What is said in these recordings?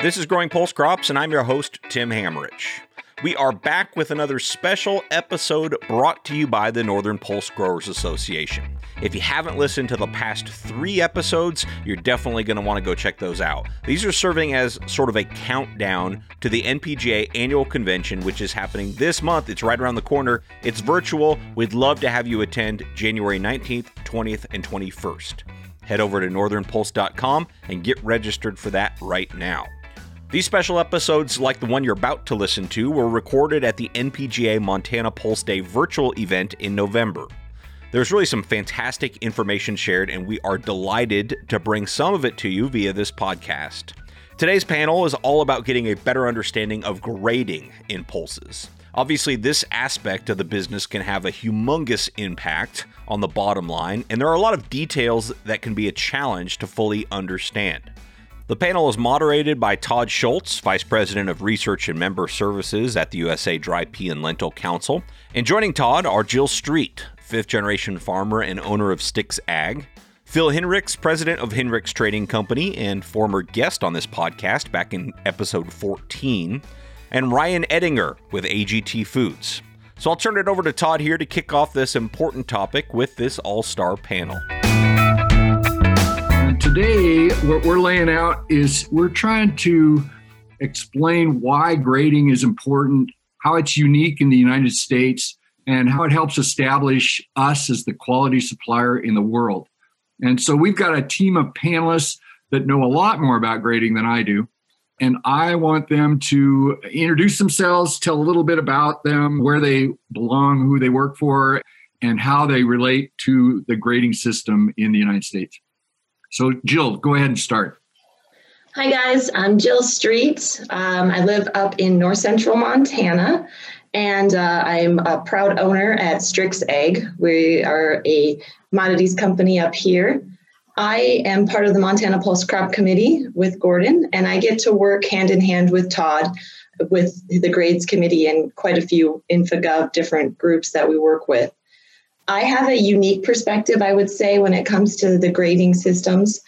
This is Growing Pulse Crops, and I'm your host, Tim Hammerich. We are back with another special episode brought to you by the Northern Pulse Growers Association. If you haven't listened to the past three episodes, you're definitely going to want to go check those out. These are serving as sort of a countdown to the NPGA annual convention, which is happening this month. It's right around the corner. It's virtual. We'd love to have you attend January 19th, 20th, and 21st. Head over to northernpulse.com and get registered for that right now. These special episodes, like the one you're about to listen to, were recorded at the NPGA Montana Pulse Day virtual event in November. There's really some fantastic information shared, and we are delighted to bring some of it to you via this podcast. Today's panel is all about getting a better understanding of grading in pulses. Obviously, this aspect of the business can have a humongous impact on the bottom line, and there are a lot of details that can be a challenge to fully understand. The panel is moderated by Todd Schulz, Vice President of Research and Member Services at the USA Dry Pea and Lentil Council. And joining Todd are Jill Streit, fifth generation farmer and owner of Sticks Ag, Phil Hinrichs, president of Hinrichs Trading Company and former guest on this podcast back in episode 14, and Ryan Edinger with AGT Foods. So I'll turn it over to Todd here to kick off this important topic with this all star panel today, what we're laying out is we're trying to explain why grading is important, how it's unique in the United States, and how it helps establish us as the quality supplier in the world. And so we've got a team of panelists that know a lot more about grading than I do. And I want them to introduce themselves, tell a little bit about them, where they belong, who they work for, and how they relate to the grading system in the United States. So, Jill, go ahead and start. Hi, guys. I'm Jill Streit. Um, I live up in north central Montana, and uh, I'm a proud owner at Sticks Ag. We are a commodities company up here. I am part of the Montana Pulse Crop Committee with Gordon, and I get to work hand in hand with Todd with the grades committee and quite a few InfoGov different groups that we work with. I have a unique perspective, I would say, when it comes to the grading systems,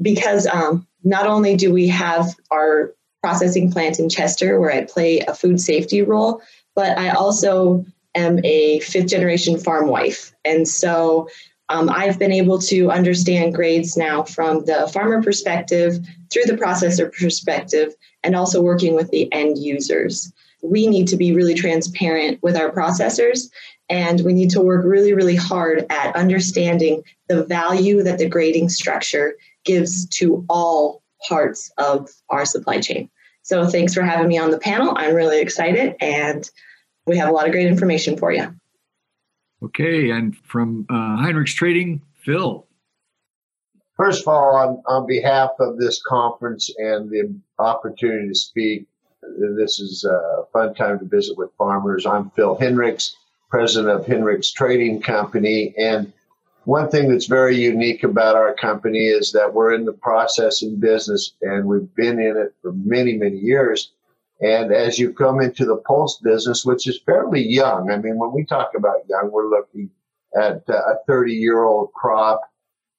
because um, not only do we have our processing plant in Chester where I play a food safety role, but I also am a fifth generation farm wife. And so um, I've been able to understand grades now from the farmer perspective, through the processor perspective, and also working with the end users. We need to be really transparent with our processors and we need to work really, really hard at understanding the value that the grading structure gives to all parts of our supply chain. So thanks for having me on the panel. I'm really excited and we have a lot of great information for you. Okay, and from uh, Hinrichs Trading, Phil. First of all, on, on behalf of this conference and the opportunity to speak, this is a fun time to visit with farmers. I'm Phil Hinrichs president of Hinrichs Trading Company. And one thing that's very unique about our company is that we're in the processing business and we've been in it for many, many years. And as you come into the pulse business, which is fairly young, I mean, when we talk about young, we're looking at a 30 year old crop.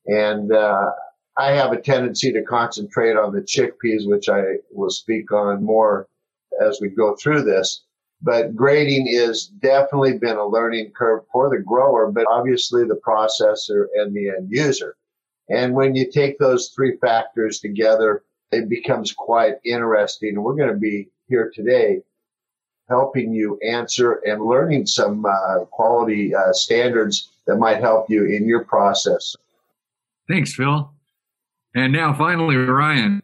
And uh, I have a tendency to concentrate on the chickpeas, which I will speak on more as we go through this. But grading is definitely been a learning curve for the grower, but obviously the processor and the end user. And when you take those three factors together, it becomes quite interesting. And we're going to be here today helping you answer and learning some uh, quality uh, standards that might help you in your process. Thanks, Phil. And now finally, Ryan.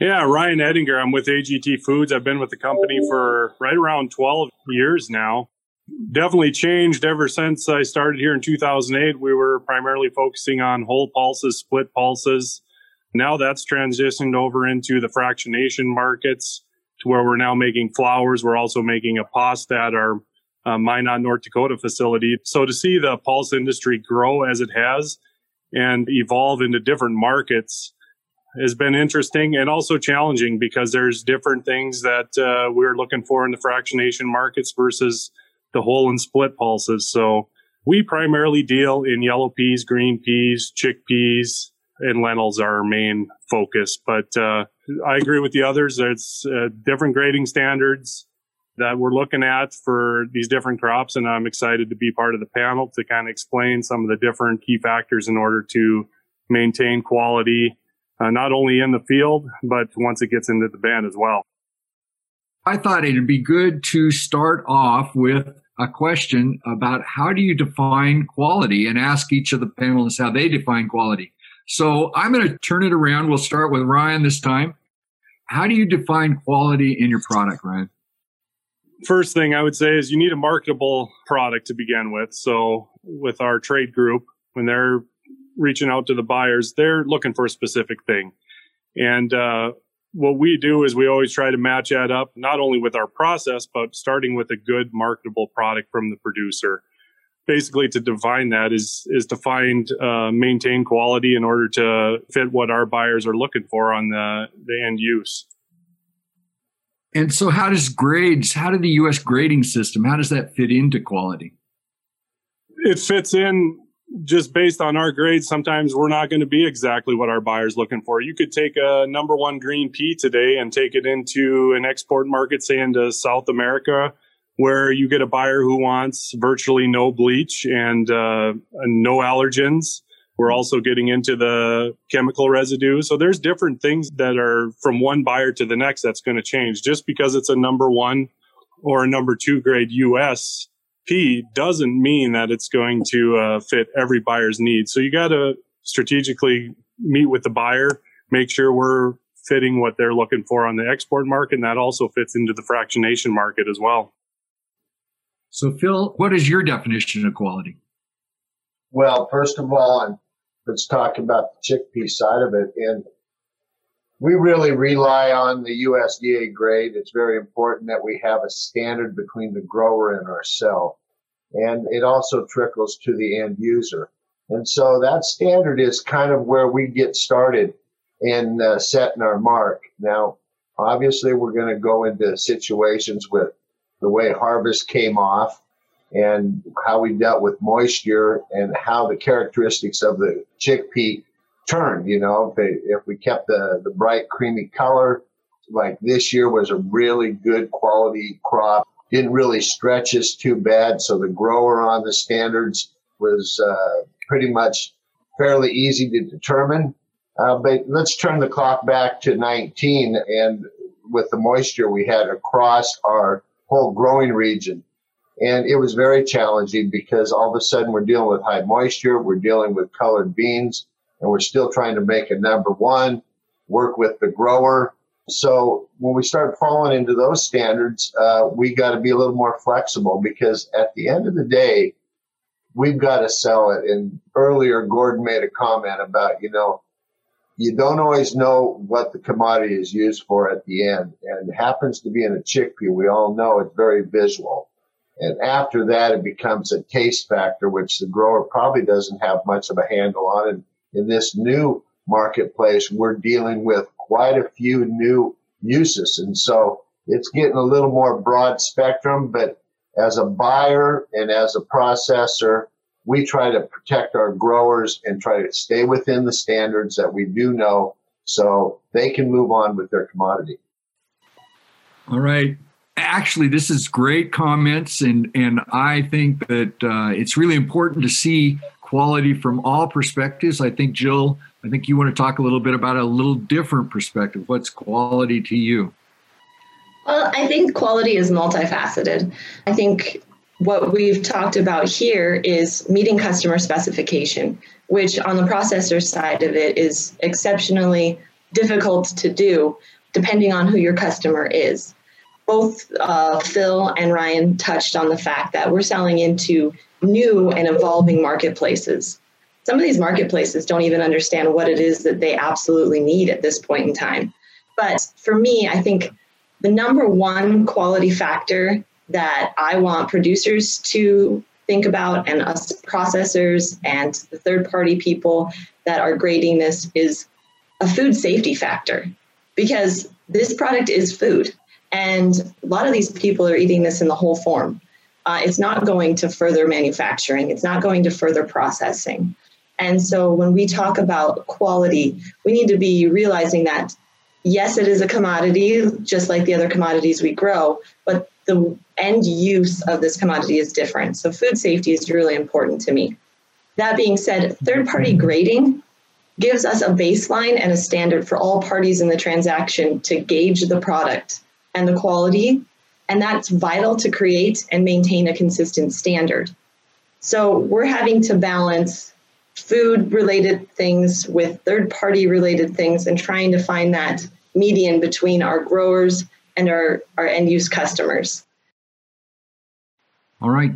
Yeah, Ryan Edinger. I'm with AGT Foods. I've been with the company for right around 12 years now. Definitely changed ever since I started here in 2008. We were primarily focusing on whole pulses, split pulses. Now that's transitioned over into the fractionation markets to where we're now making flours. We're also making a pasta at our uh, Minot, North Dakota facility. So to see the pulse industry grow as it has and evolve into different markets, has been interesting and also challenging because there's different things that uh, we're looking for in the fractionation markets versus the whole and split pulses. So we primarily deal in yellow peas, green peas, chickpeas, and lentils are our main focus. But uh, I agree with the others. It's uh, different grading standards that we're looking at for these different crops, and I'm excited to be part of the panel to kind of explain some of the different key factors in order to maintain quality, uh, not only in the field but once it gets into the band as well. I thought it'd be good to start off with a question about how do you define quality and ask each of the panelists how they define quality. So I'm going to turn it around. We'll start with Ryan this time. How do you define quality in your product, Ryan? First thing I would say is you need a marketable product to begin with. So with our trade group, when they're reaching out to the buyers, they're looking for a specific thing. And uh, what we do is we always try to match that up not only with our process but starting with a good marketable product from the producer. Basically to define that is is to find uh, maintain quality in order to fit what our buyers are looking for on the the end use. And so how does grades how did the us grading system how does that fit into quality? It fits in just based on our grades, sometimes we're not going to be exactly what our buyer's looking for. You could take a number one green pea today and take it into an export market, say into South America, where you get a buyer who wants virtually no bleach and, uh, and no allergens. We're also getting into the chemical residue. So there's different things that are from one buyer to the next that's going to change. Just because it's a number one or a number two grade US pea doesn't mean that it's going to uh, fit every buyer's needs. So you got to strategically meet with the buyer, make sure we're fitting what they're looking for on the export market. And that also fits into the fractionation market as well. So, Phil, what is your definition of quality? Well, first of all, let's talk about the chickpea side of it. And we really rely on the USDA grade. It's very important that we have a standard between the grower and ourselves. And it also trickles to the end user. And so that standard is kind of where we get started in uh, setting our mark. Now, obviously, we're going to go into situations with the way harvest came off and how we dealt with moisture and how the characteristics of the chickpea turned. You know, if, they, if we kept the, the bright creamy color, like this year was a really good quality crop. Didn't really stretch us too bad. So the grower on the standards was uh, pretty much fairly easy to determine. Uh, but let's turn the clock back to 19 and with the moisture we had across our whole growing region. And it was very challenging because all of a sudden we're dealing with high moisture, we're dealing with colored beans, and we're still trying to make a number one, work with the grower. So when we start falling into those standards, uh, we got to be a little more flexible because at the end of the day, we've got to sell it. And earlier, Gordon made a comment about, you know, you don't always know what the commodity is used for at the end. And happens to be in a chickpea. We all know it's very visual. And after that, it becomes a taste factor, which the grower probably doesn't have much of a handle on. And in this new marketplace, we're dealing with quite a few new uses. And so it's getting a little more broad spectrum, but as a buyer and as a processor, we try to protect our growers and try to stay within the standards that we do know so they can move on with their commodity. All right. Actually, this is great comments, and, and I think that uh, it's really important to see quality from all perspectives. I think, Jill, I think you want to talk a little bit about a little different perspective. What's quality to you? Well, I think quality is multifaceted. I think what we've talked about here is meeting customer specification, which on the processor side of it is exceptionally difficult to do depending on who your customer is. Both uh, Phil and Ryan touched on the fact that we're selling into new and evolving marketplaces. Some of these marketplaces don't even understand what it is that they absolutely need at this point in time. But for me, I think the number one quality factor that I want producers to think about and us processors and the third party people that are grading this is a food safety factor because this product is food and a lot of these people are eating this in the whole form uh, it's not going to further manufacturing, it's not going to further processing. And so when we talk about quality, we need to be realizing that yes, it is a commodity, just like the other commodities we grow, but the end use of this commodity is different. So food safety is really important to me. That being said, third party grading gives us a baseline and a standard for all parties in the transaction to gauge the product and the quality. And that's vital to create and maintain a consistent standard. So we're having to balance food related things with third party related things and trying to find that median between our growers and our, our end use customers. All right,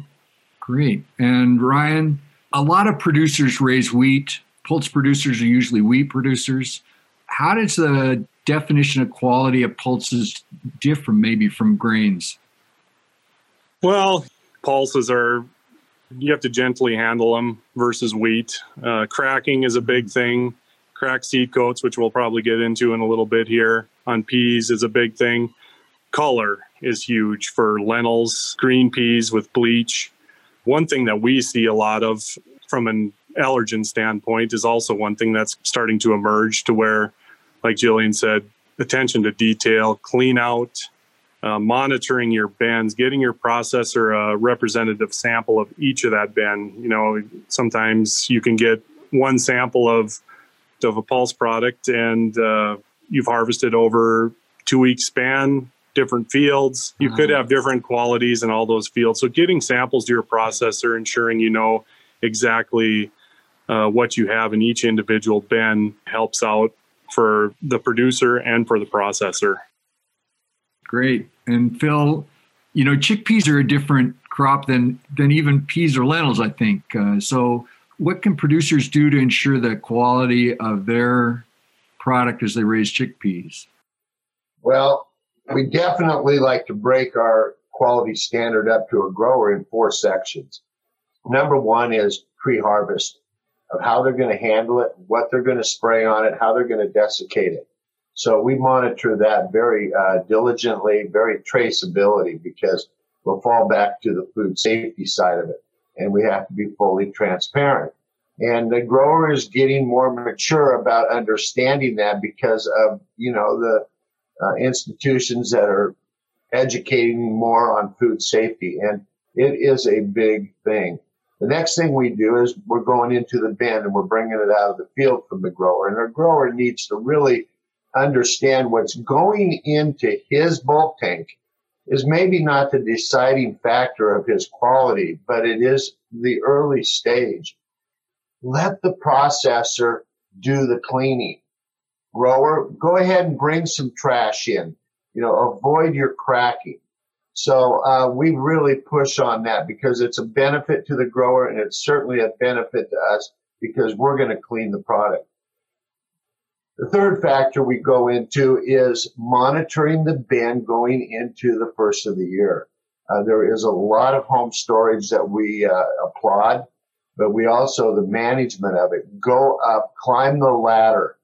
great. And Ryan, a lot of producers raise wheat. Pulse producers are usually wheat producers. How does the definition of quality of pulses differ maybe from grains? Well, pulses are you have to gently handle them versus wheat. Uh, cracking is a big thing. Cracked seed coats, which we'll probably get into in a little bit here, on peas is a big thing. Color is huge for lentils, green peas with bleach. One thing that we see a lot of from an allergen standpoint is also one thing that's starting to emerge to where, like Jillien said, attention to detail, clean out, uh, monitoring your bins, getting your processor a representative sample of each of that bin. You know, sometimes you can get one sample of of a pulse product and uh, you've harvested over two week span different fields you could have different qualities in all those fields so getting samples to your processor ensuring you know exactly uh, what you have in each individual bin helps out for the producer and for the processor Great. And Phil, you know, chickpeas are a different crop than than even peas or lentils, I think. Uh, so, what can producers do to ensure the quality of their product as they raise chickpeas? Well, we definitely like to break our quality standard up to a grower in four sections. Number one is pre-harvest of how they're going to handle it, what they're going to spray on it, how they're going to desiccate it. So we monitor that very uh, diligently, very traceability, because we'll fall back to the food safety side of it, and we have to be fully transparent. And the grower is getting more mature about understanding that because of you know the uh, institutions that are educating more on food safety, and it is a big thing. The next thing we do is we're going into the bin and we're bringing it out of the field from the grower, and the grower needs to really understand what's going into his bulk tank is maybe not the deciding factor of his quality, but it is the early stage. Let the processor do the cleaning. Grower, go ahead and bring some trash in. You know, avoid your cracking. So uh, we really push on that because it's a benefit to the grower and it's certainly a benefit to us because we're going to clean the product. The third factor we go into is monitoring the bin going into the first of the year. Uh, there is a lot of home storage that we uh, applaud, but we also, the management of it, go up, climb the ladder,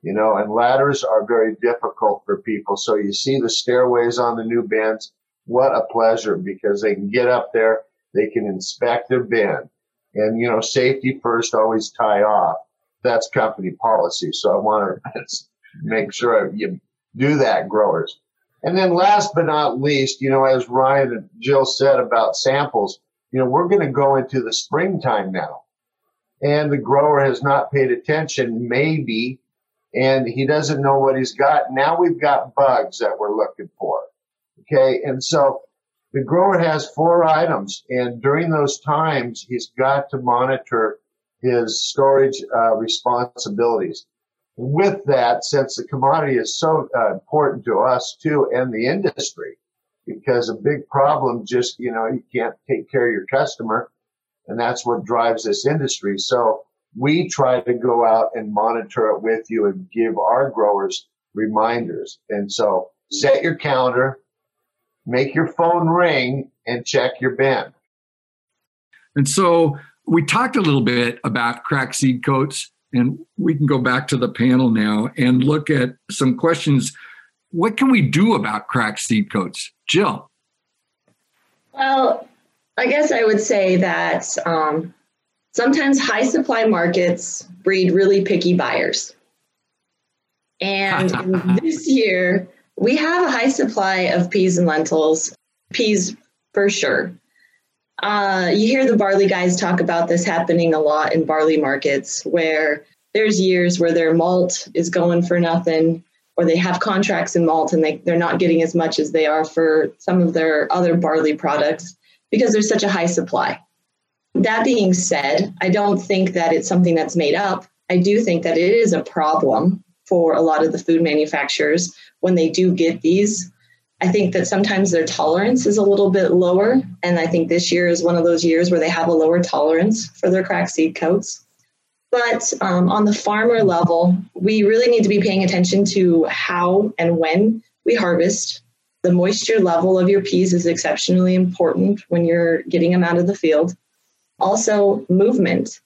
you know, and ladders are very difficult for people. So you see the stairways on the new bins. What a pleasure because they can get up there, they can inspect their bin. And, you know, safety first, always tie off that's company policy. So I want to make sure you do that, growers. And then last but not least, you know, as Ryan and Jill said about samples, you know, we're going to go into the springtime now. And the grower has not paid attention, maybe, and he doesn't know what he's got. Now we've got bugs that we're looking for. Okay. And so the grower has four items. And during those times, he's got to monitor his storage uh, responsibilities. With that, since the commodity is so uh, important to us too and the industry, because a big problem just, you know, you can't take care of your customer, and that's what drives this industry. So we try to go out and monitor it with you and give our growers reminders. And so set your calendar, make your phone ring, and check your bin. And so we talked a little bit about crack seed coats, and we can go back to the panel now and look at some questions. What can we do about crack seed coats? Jill. Well, I guess I would say that um, sometimes high supply markets breed really picky buyers. And this year, we have a high supply of peas and lentils, peas for sure. Uh, you hear the barley guys talk about this happening a lot in barley markets where there's years where their malt is going for nothing or they have contracts in malt and they, they're not getting as much as they are for some of their other barley products because there's such a high supply. That being said, I don't think that it's something that's made up. I do think that it is a problem for a lot of the food manufacturers when they do get these. I think that sometimes their tolerance is a little bit lower. And I think this year is one of those years where they have a lower tolerance for their cracked seed coats. But um, on the farmer level, we really need to be paying attention to how and when we harvest. The moisture level of your peas is exceptionally important when you're getting them out of the field. Also, movement.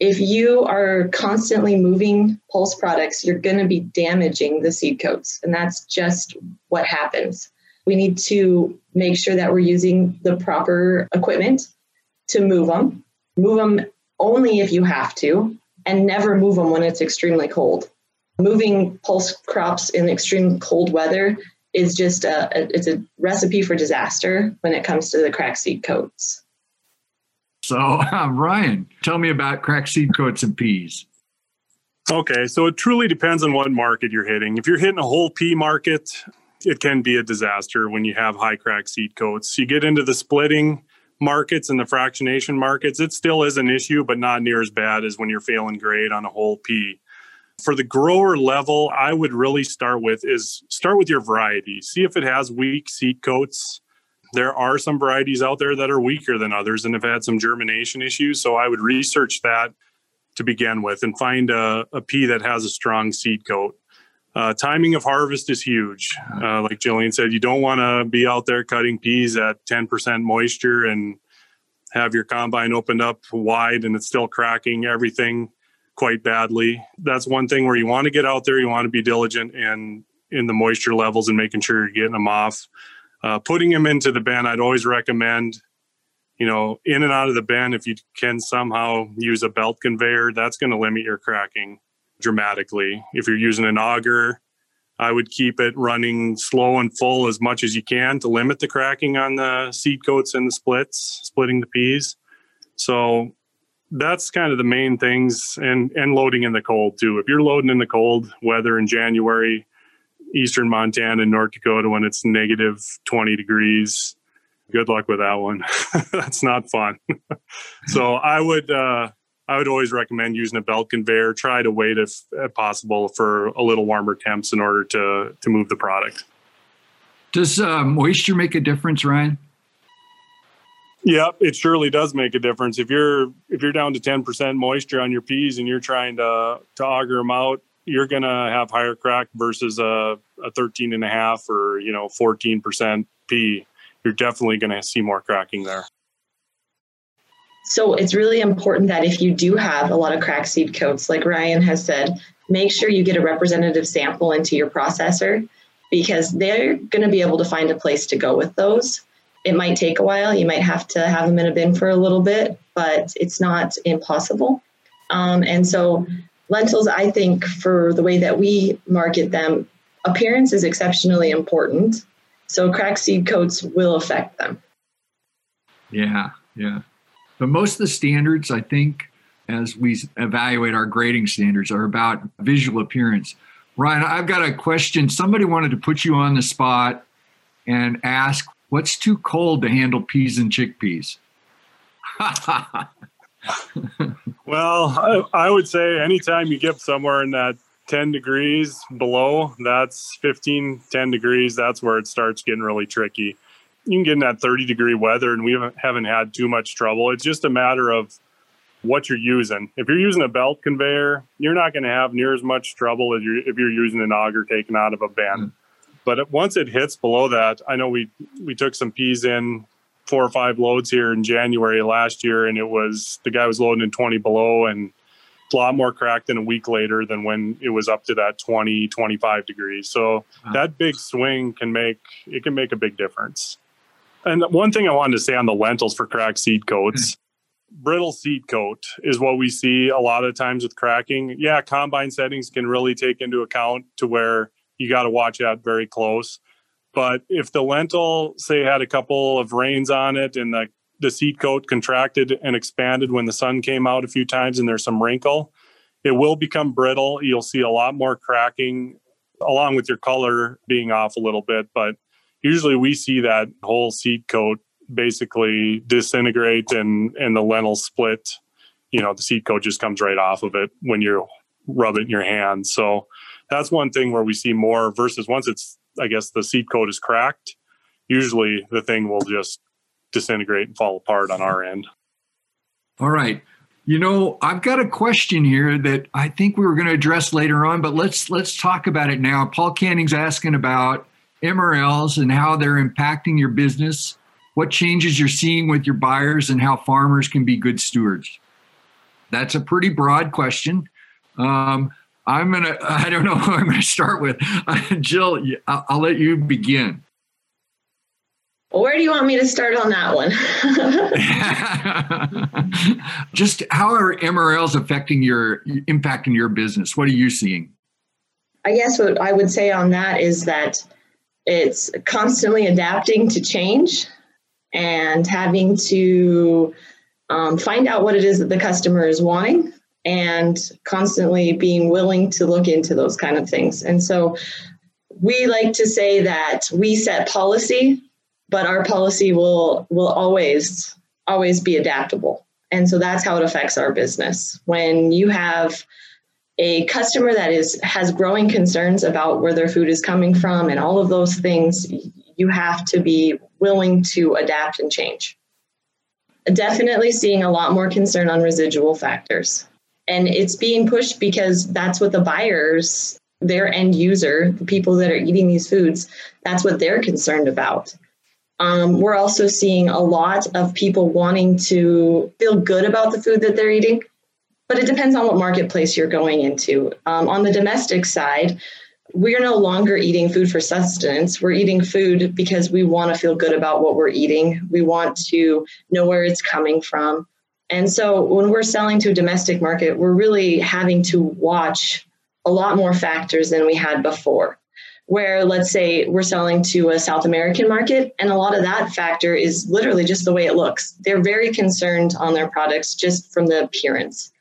If you are constantly moving pulse products, you're going to be damaging the seed coats, and that's just what happens. We need to make sure that we're using the proper equipment to move them. Move them only if you have to, and never move them when it's extremely cold. Moving pulse crops in extreme cold weather is just a, a, it's a recipe for disaster when it comes to the crack seed coats. So, uh, Ryan, tell me about crack seed coats and peas. Okay, so it truly depends on what market you're hitting. If you're hitting a whole pea market, it can be a disaster when you have high crack seed coats. You get into the splitting markets and the fractionation markets, it still is an issue, but not near as bad as when you're failing grade on a whole pea. For the grower level, I would really start with is start with your variety. See if it has weak seed coats. There are some varieties out there that are weaker than others and have had some germination issues. So I would research that to begin with and find a, a pea that has a strong seed coat. Uh, timing of harvest is huge. Uh, like Jillien said, you don't want to be out there cutting peas at 10% moisture and have your combine opened up wide and it's still cracking everything quite badly. That's one thing where you want to get out there, you want to be diligent in in the moisture levels and making sure you're getting them off. Uh, putting them into the bin, I'd always recommend, you know, in and out of the bin. If you can somehow use a belt conveyor, that's going to limit your cracking dramatically. If you're using an auger, I would keep it running slow and full as much as you can to limit the cracking on the seed coats and the splits, splitting the peas. So that's kind of the main things and and loading in the cold too. If you're loading in the cold weather in January, eastern Montana and North Dakota when it's negative 20 degrees, good luck with that one. that's not fun. so I would uh I would always recommend using a belt conveyor. Try to wait if, if possible for a little warmer temps in order to to move the product. Does uh, moisture make a difference, Ryan? Yeah, it surely does make a difference. If you're if you're down to ten percent moisture on your peas and you're trying to to auger them out, you're gonna have higher crack versus a, a 13 and a half or you know 14 percent pea. You're definitely gonna see more cracking there. So it's really important that if you do have a lot of crack seed coats, like Ryan has said, make sure you get a representative sample into your processor because they're going to be able to find a place to go with those. It might take a while. You might have to have them in a bin for a little bit, but it's not impossible. Um, and so, lentils, I think, for the way that we market them, appearance is exceptionally important. So, crack seed coats will affect them. Yeah, yeah. But most of the standards, I think, as we evaluate our grading standards, are about visual appearance. Ryan, I've got a question. Somebody wanted to put you on the spot and ask, what's too cold to handle peas and chickpeas? well, I, I, would say anytime you get somewhere in that 10 degrees below, that's 15, 10 degrees, that's where it starts getting really tricky you can get in that 30 degree weather and we haven't had too much trouble. It's just a matter of what you're using. If you're using a belt conveyor, you're not going to have near as much trouble as you if you're using an auger taken out of a bin. Mm. But once it hits below that, I know we we took some peas in four or five loads here in January last year, and it was the guy was loading in 20 below and a lot more cracked than a week later than when it was up to that 20 25 degrees so wow. that big swing can make it can make a big difference and one thing I wanted to say on the lentils for cracked seed coats, hmm. brittle seed coat is what we see a lot of times with cracking. Yeah, combine settings can really take into account to where you got to watch that very close. But if the lentil, say, had a couple of rains on it and the, the seed coat contracted and expanded when the sun came out a few times and there's some wrinkle, it will become brittle. You'll see a lot more cracking along with your color being off a little bit. But usually we see that whole seed coat basically disintegrate and, and the lentil split. You know, the seed coat just comes right off of it when you rub it in your hand. So that's one thing where we see more versus once it's, I guess, the seed coat is cracked, usually the thing will just disintegrate and fall apart on our end. All right. You know, I've got a question here that I think we were going to address later on, but let's let's talk about it now. Paul Canning's asking about MRLs and how they're impacting your business, what changes you're seeing with your buyers, and how farmers can be good stewards. That's a pretty broad question. Um, I'm gonna. I don't know who I'm gonna start with. Jill, I'll, I'll let you begin. Where do you want me to start on that one? Just how are MRLs affecting your impacting your business? What are you seeing? I guess what I would say on that is that it's constantly adapting to change and having to um, find out what it is that the customer is wanting and constantly being willing to look into those kind of things. And so we like to say that we set policy but our policy will will always always be adaptable and so that's how it affects our business when you have a customer that is has growing concerns about where their food is coming from and all of those things you have to be willing to adapt and change. Definitely seeing a lot more concern on residual factors. And it's being pushed because that's what the buyers their end user the people that are eating these foods that's what they're concerned about. Um, we're also seeing a lot of people wanting to feel good about the food that they're eating, but it depends on what marketplace you're going into. Um, on the domestic side, we're no longer eating food for sustenance. We're eating food because we want to feel good about what we're eating. We want to know where it's coming from. And so when we're selling to a domestic market, we're really having to watch a lot more factors than we had before where let's say we're selling to a South American market, and a lot of that factor is literally just the way it looks. They're very concerned on their products just from the appearance.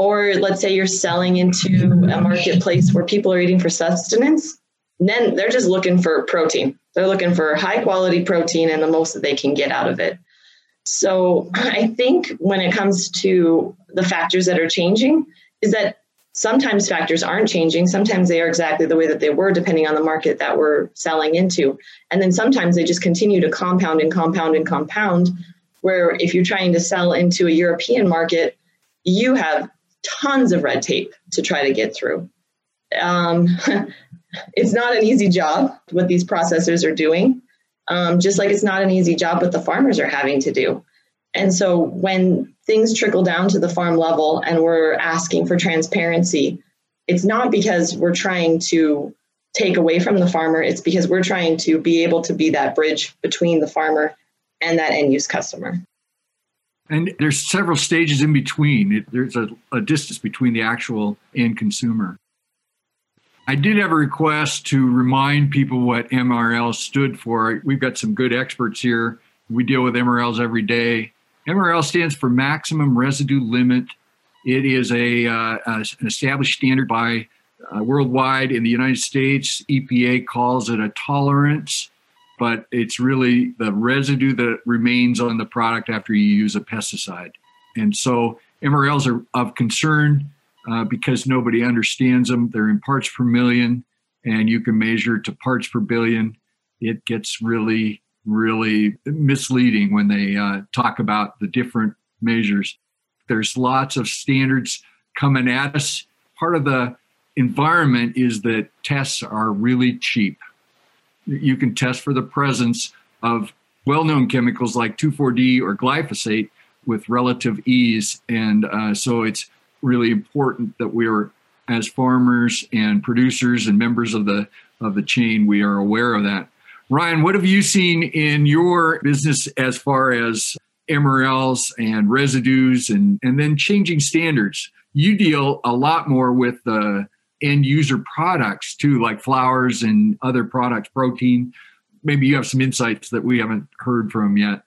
Or let's say you're selling into a marketplace where people are eating for sustenance, then they're just looking for protein. They're looking for high quality protein and the most that they can get out of it. So I think when it comes to the factors that are changing, is that sometimes factors aren't changing. Sometimes they are exactly the way that they were, depending on the market that we're selling into. And then sometimes they just continue to compound and compound and compound. Where if you're trying to sell into a European market, you have tons of red tape to try to get through. Um, it's not an easy job what these processors are doing, um, just like it's not an easy job what the farmers are having to do. And so when things trickle down to the farm level and we're asking for transparency, it's not because we're trying to take away from the farmer, it's because we're trying to be able to be that bridge between the farmer and that end use customer. And there's several stages in between. It, there's a, a distance between the actual end consumer. I did have a request to remind people what MRL stood for. We've got some good experts here. We deal with MRLs every day. MRL stands for maximum residue limit. It is a, uh, an established standard by uh, worldwide. In the United States, EPA calls it a tolerance, but it's really the residue that remains on the product after you use a pesticide. And so MRLs are of concern uh, because nobody understands them. They're in parts per million, and you can measure to parts per billion. It gets really really misleading when they uh, talk about the different measures. There's lots of standards coming at us. Part of the environment is that tests are really cheap. You can test for the presence of well known chemicals like 2,4-D or glyphosate with relative ease. And uh, so it's really important that we're, as farmers and producers and members of the, of the chain, we are aware of that. Ryan, what have you seen in your business as far as MRLs and residues and, and then changing standards. You deal a lot more with the end user products too, like flours and other products, protein. Maybe you have some insights that we haven't heard from yet.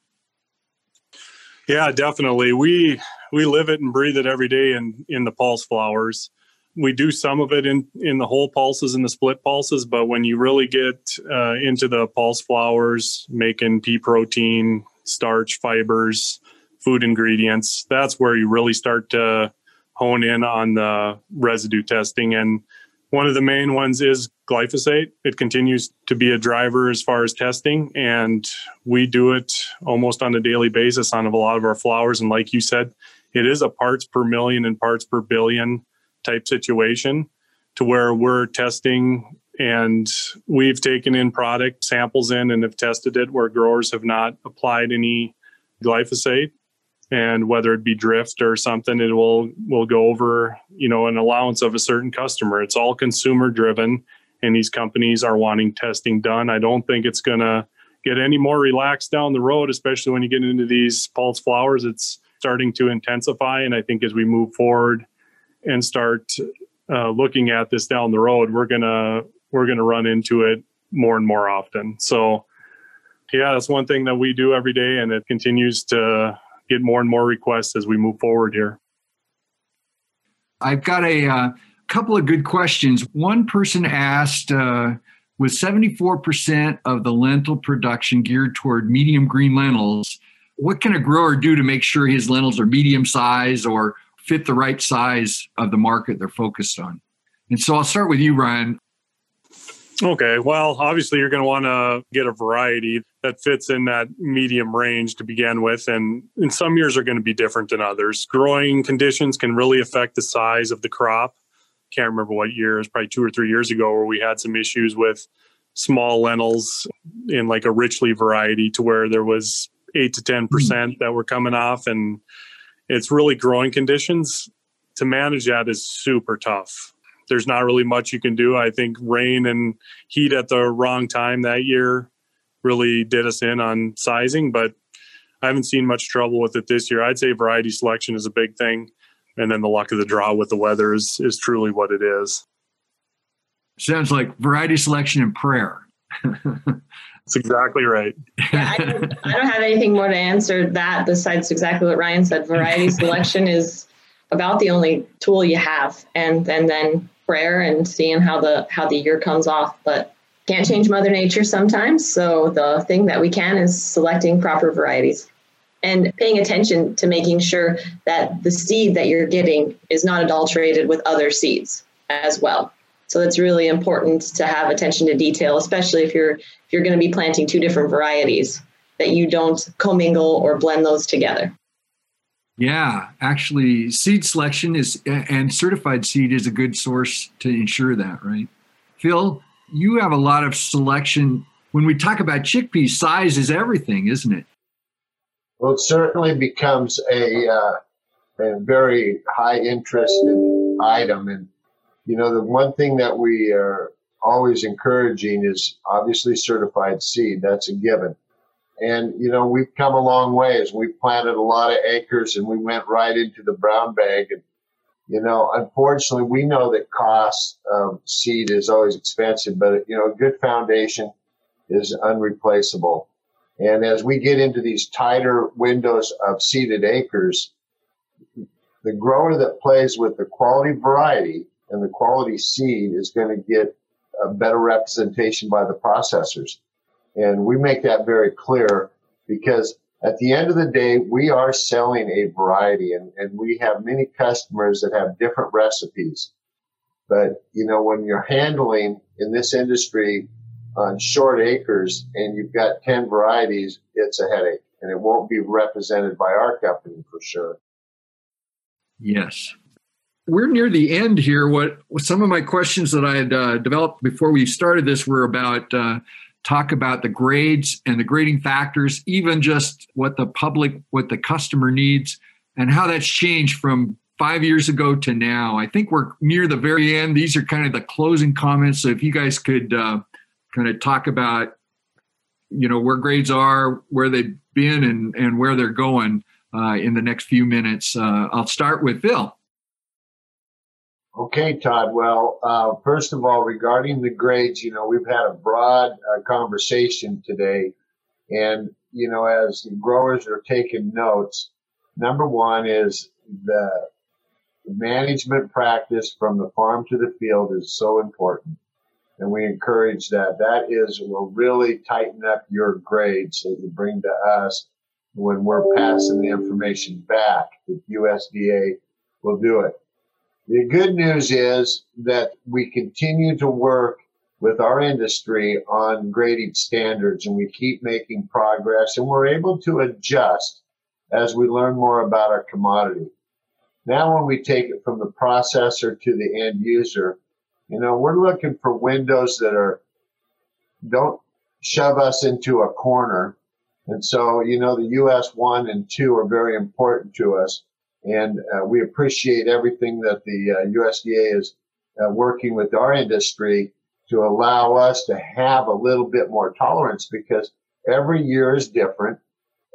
Yeah, definitely. We we live it and breathe it every day in in the pulse flours. we do some of it in in the whole pulses and the split pulses but when you really get uh, into the pulse flours, making pea protein starch fibers food ingredients that's where you really start to hone in on the residue testing. And one of the main ones is glyphosate. It continues to be a driver as far as testing and we do it almost on a daily basis on a lot of our flours. and like you said it is a parts per million and parts per billion type situation to where we're testing and we've taken in product samples in and have tested it where growers have not applied any glyphosate and whether it be drift or something it will will go over you know an allowance of a certain customer. It's all consumer driven and these companies are wanting testing done. I don't think it's going to get any more relaxed down the road especially when you get into these pulse flours. It's starting to intensify and i think as we move forward and start uh, looking at this down the road, we're gonna we're gonna run into it more and more often. So, yeah, that's one thing that we do every day, and it continues to get more and more requests as we move forward here. I've got a uh, couple of good questions. One person asked. Uh, with 74% of the lentil production geared toward medium green lentils, what can a grower do to make sure his lentils are medium size or fit the right size of the market they're focused on. And so I'll start with you, Ryan. Okay. Well, obviously, you're going to want to get a variety that fits in that medium range to begin with. And, and some years are going to be different than others. Growing conditions can really affect the size of the crop. Can't remember what year, it was probably two or three years ago, where we had some issues with small lentils in like a Richlea variety to where there was eight to 10% mm. that were coming off. And it's really growing conditions. To manage that is super tough. There's not really much you can do. I think rain and heat at the wrong time that year really did us in on sizing, but I haven't seen much trouble with it this year. I'd say variety selection is a big thing. And then the luck of the draw with the weather is, is truly what it is. Sounds like variety selection and prayer. That's exactly right. yeah, I don't, I don't, have anything more to answer that besides exactly what Ryan said. Variety selection is about the only tool you have, and and then prayer and seeing how the how the year comes off. But can't change Mother Nature sometimes. So the thing that we can is selecting proper varieties and paying attention to making sure that the seed that you're getting is not adulterated with other seeds as well. So it's really important to have attention to detail, especially if you're if you're going to be planting two different varieties, that you don't commingle or blend those together. Yeah, actually, seed selection is and certified seed is a good source to ensure that, right? Phil, you have a lot of selection. When we talk about chickpeas, size is everything, isn't it? Well, it certainly becomes a, uh, a very high interest item, and you know, the one thing that we are always encouraging is obviously certified seed. That's a given. And, you know, we've come a long ways. We've planted a lot of acres and we went right into the brown bag. And, you know, unfortunately, we know that cost of seed is always expensive, but, you know, a good foundation is unreplaceable. And as we get into these tighter windows of seeded acres, the grower that plays with the quality variety and the quality seed is going to get a better representation by the processors. And we make that very clear because at the end of the day, we are selling a variety and, and we have many customers that have different recipes. But, you know, when you're handling in this industry on short acres and you've got 10 varieties, it's a headache and it won't be represented by our company for sure. Yes we're near the end here. What, some of my questions that I had uh, developed before we started this were about uh, talk about the grades and the grading factors, even just what the public, what the customer needs, and how that's changed from five years ago to now. I think we're near the very end. These are kind of the closing comments. So if you guys could uh, kind of talk about you know where grades are, where they've been, and and where they're going uh, in the next few minutes. Uh, I'll start with Phil. Okay, Todd. Well, uh, first of all, regarding the grades, you know, we've had a broad uh, conversation today. And, you know, as the growers are taking notes, number one is the management practice from the farm to the field is so important. And we encourage that. That is, will really tighten up your grades that you bring to us when we're passing the information back. The USDA will do it. The good news is that we continue to work with our industry on grading standards and we keep making progress and we're able to adjust as we learn more about our commodity. Now, when we take it from the processor to the end user, you know, we're looking for windows that are, don't shove us into a corner. And so, you know, the US one and two are very important to us. And uh, we appreciate everything that the uh, USDA is uh, working with our industry to allow us to have a little bit more tolerance because every year is different.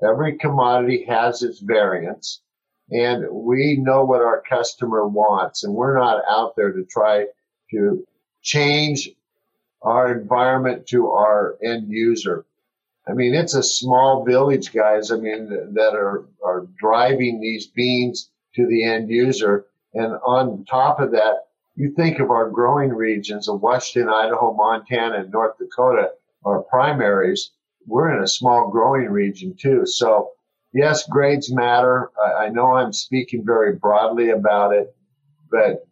Every commodity has its variance and we know what our customer wants and we're not out there to try to change our environment to our end user. I mean, it's a small village, guys. I mean, that are, are driving these beans to the end user. And on top of that, you think of our growing regions of Washington, Idaho, Montana, and North Dakota, our primaries. We're in a small growing region too. So yes, grades matter. I, I know I'm speaking very broadly about it, but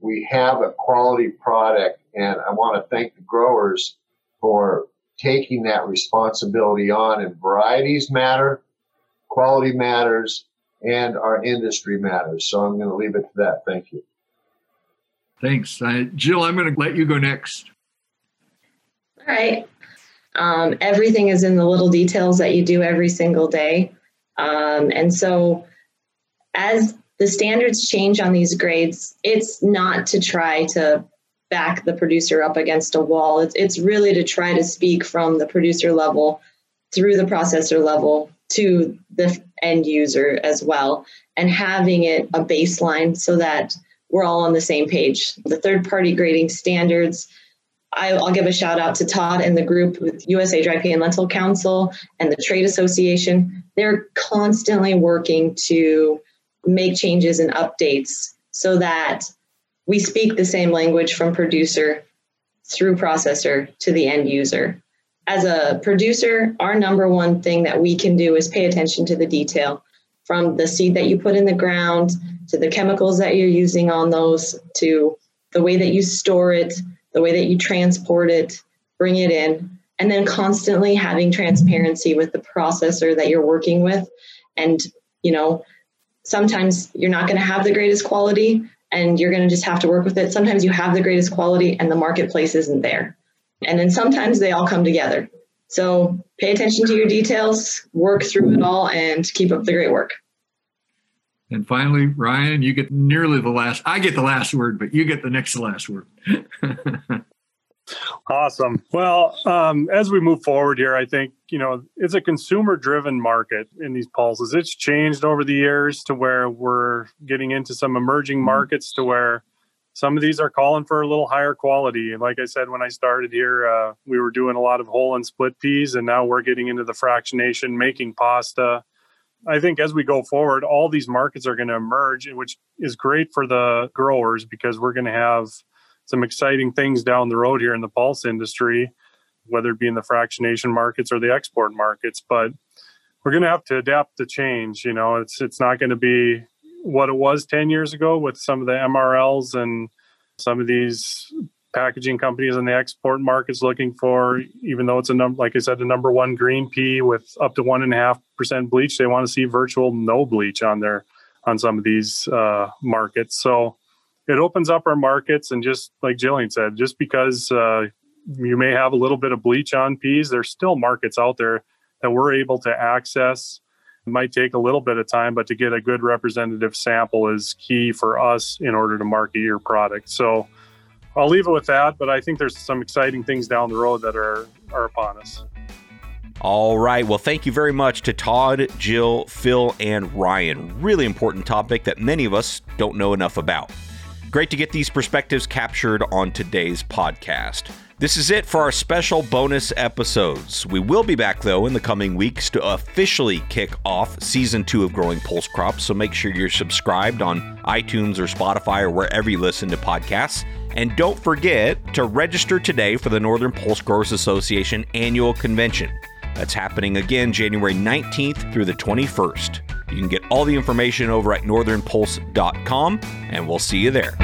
we have a quality product and I want to thank the growers for taking that responsibility on and varieties matter, quality matters, and our industry matters. So I'm going to leave it to that. Thank you. Thanks. Uh, Jill, I'm going to let you go next. All right. Um, everything is in the little details that you do every single day. Um, and so as the standards change on these grades, it's not to try to back the producer up against a wall. It's, it's really to try to speak from the producer level through the processor level to the end user as well, and having it a baseline so that we're all on the same page. The third party grading standards, I'll give a shout out to Todd and the group with USA Dry Pea and Lentil Council and the Trade Association. They're constantly working to make changes and updates so that we speak the same language from producer through processor to the end user. As a producer, our number one thing that we can do is pay attention to the detail from the seed that you put in the ground to the chemicals that you're using on those to the way that you store it, the way that you transport it, bring it in, and then constantly having transparency with the processor that you're working with. And, you know, sometimes you're not going to have the greatest quality, and you're going to just have to work with it. Sometimes you have the greatest quality and the marketplace isn't there. And then sometimes they all come together. So pay attention to your details, work through it all, and keep up the great work. And finally, Ryan, you get nearly the last. I get the last word, but you get the next to last word. Awesome. Well, um, as we move forward here, I think, you know, it's a consumer driven market in these pulses. It's changed over the years to where we're getting into some emerging mm-hmm. markets to where some of these are calling for a little higher quality. Like I said, when I started here, uh, we were doing a lot of whole and split peas, and now we're getting into the fractionation, making pasta. I think as we go forward, all these markets are going to emerge, which is great for the growers because we're going to have some exciting things down the road here in the pulse industry, whether it be in the fractionation markets or the export markets. But we're going to have to adapt to change. You know, it's it's not going to be what it was 10 years ago with some of the MRLs and some of these packaging companies in the export markets looking for, even though it's a number, like I said, the number one green pea with up to one and a half percent bleach, they want to see virtual no bleach on there on some of these uh, markets. So it opens up our markets. And just like Jillien said, just because uh, you may have a little bit of bleach on peas, there's still markets out there that we're able to access. It might take a little bit of time, but to get a good representative sample is key for us in order to market your product. So I'll leave it with that, but I think there's some exciting things down the road that are, are upon us. All right. Well, thank you very much to Todd, Jill, Phil, and Ryan. Really important topic that many of us don't know enough about. Great to get these perspectives captured on today's podcast. This is it for our special bonus episodes. We will be back, though, in the coming weeks to officially kick off season two of Growing Pulse Crops. So make sure you're subscribed on iTunes or Spotify or wherever you listen to podcasts. And don't forget to register today for the Northern Pulse Growers Association annual convention. That's happening again January 19th through the 21st. You can get all the information over at northernpulse.com, and we'll see you there.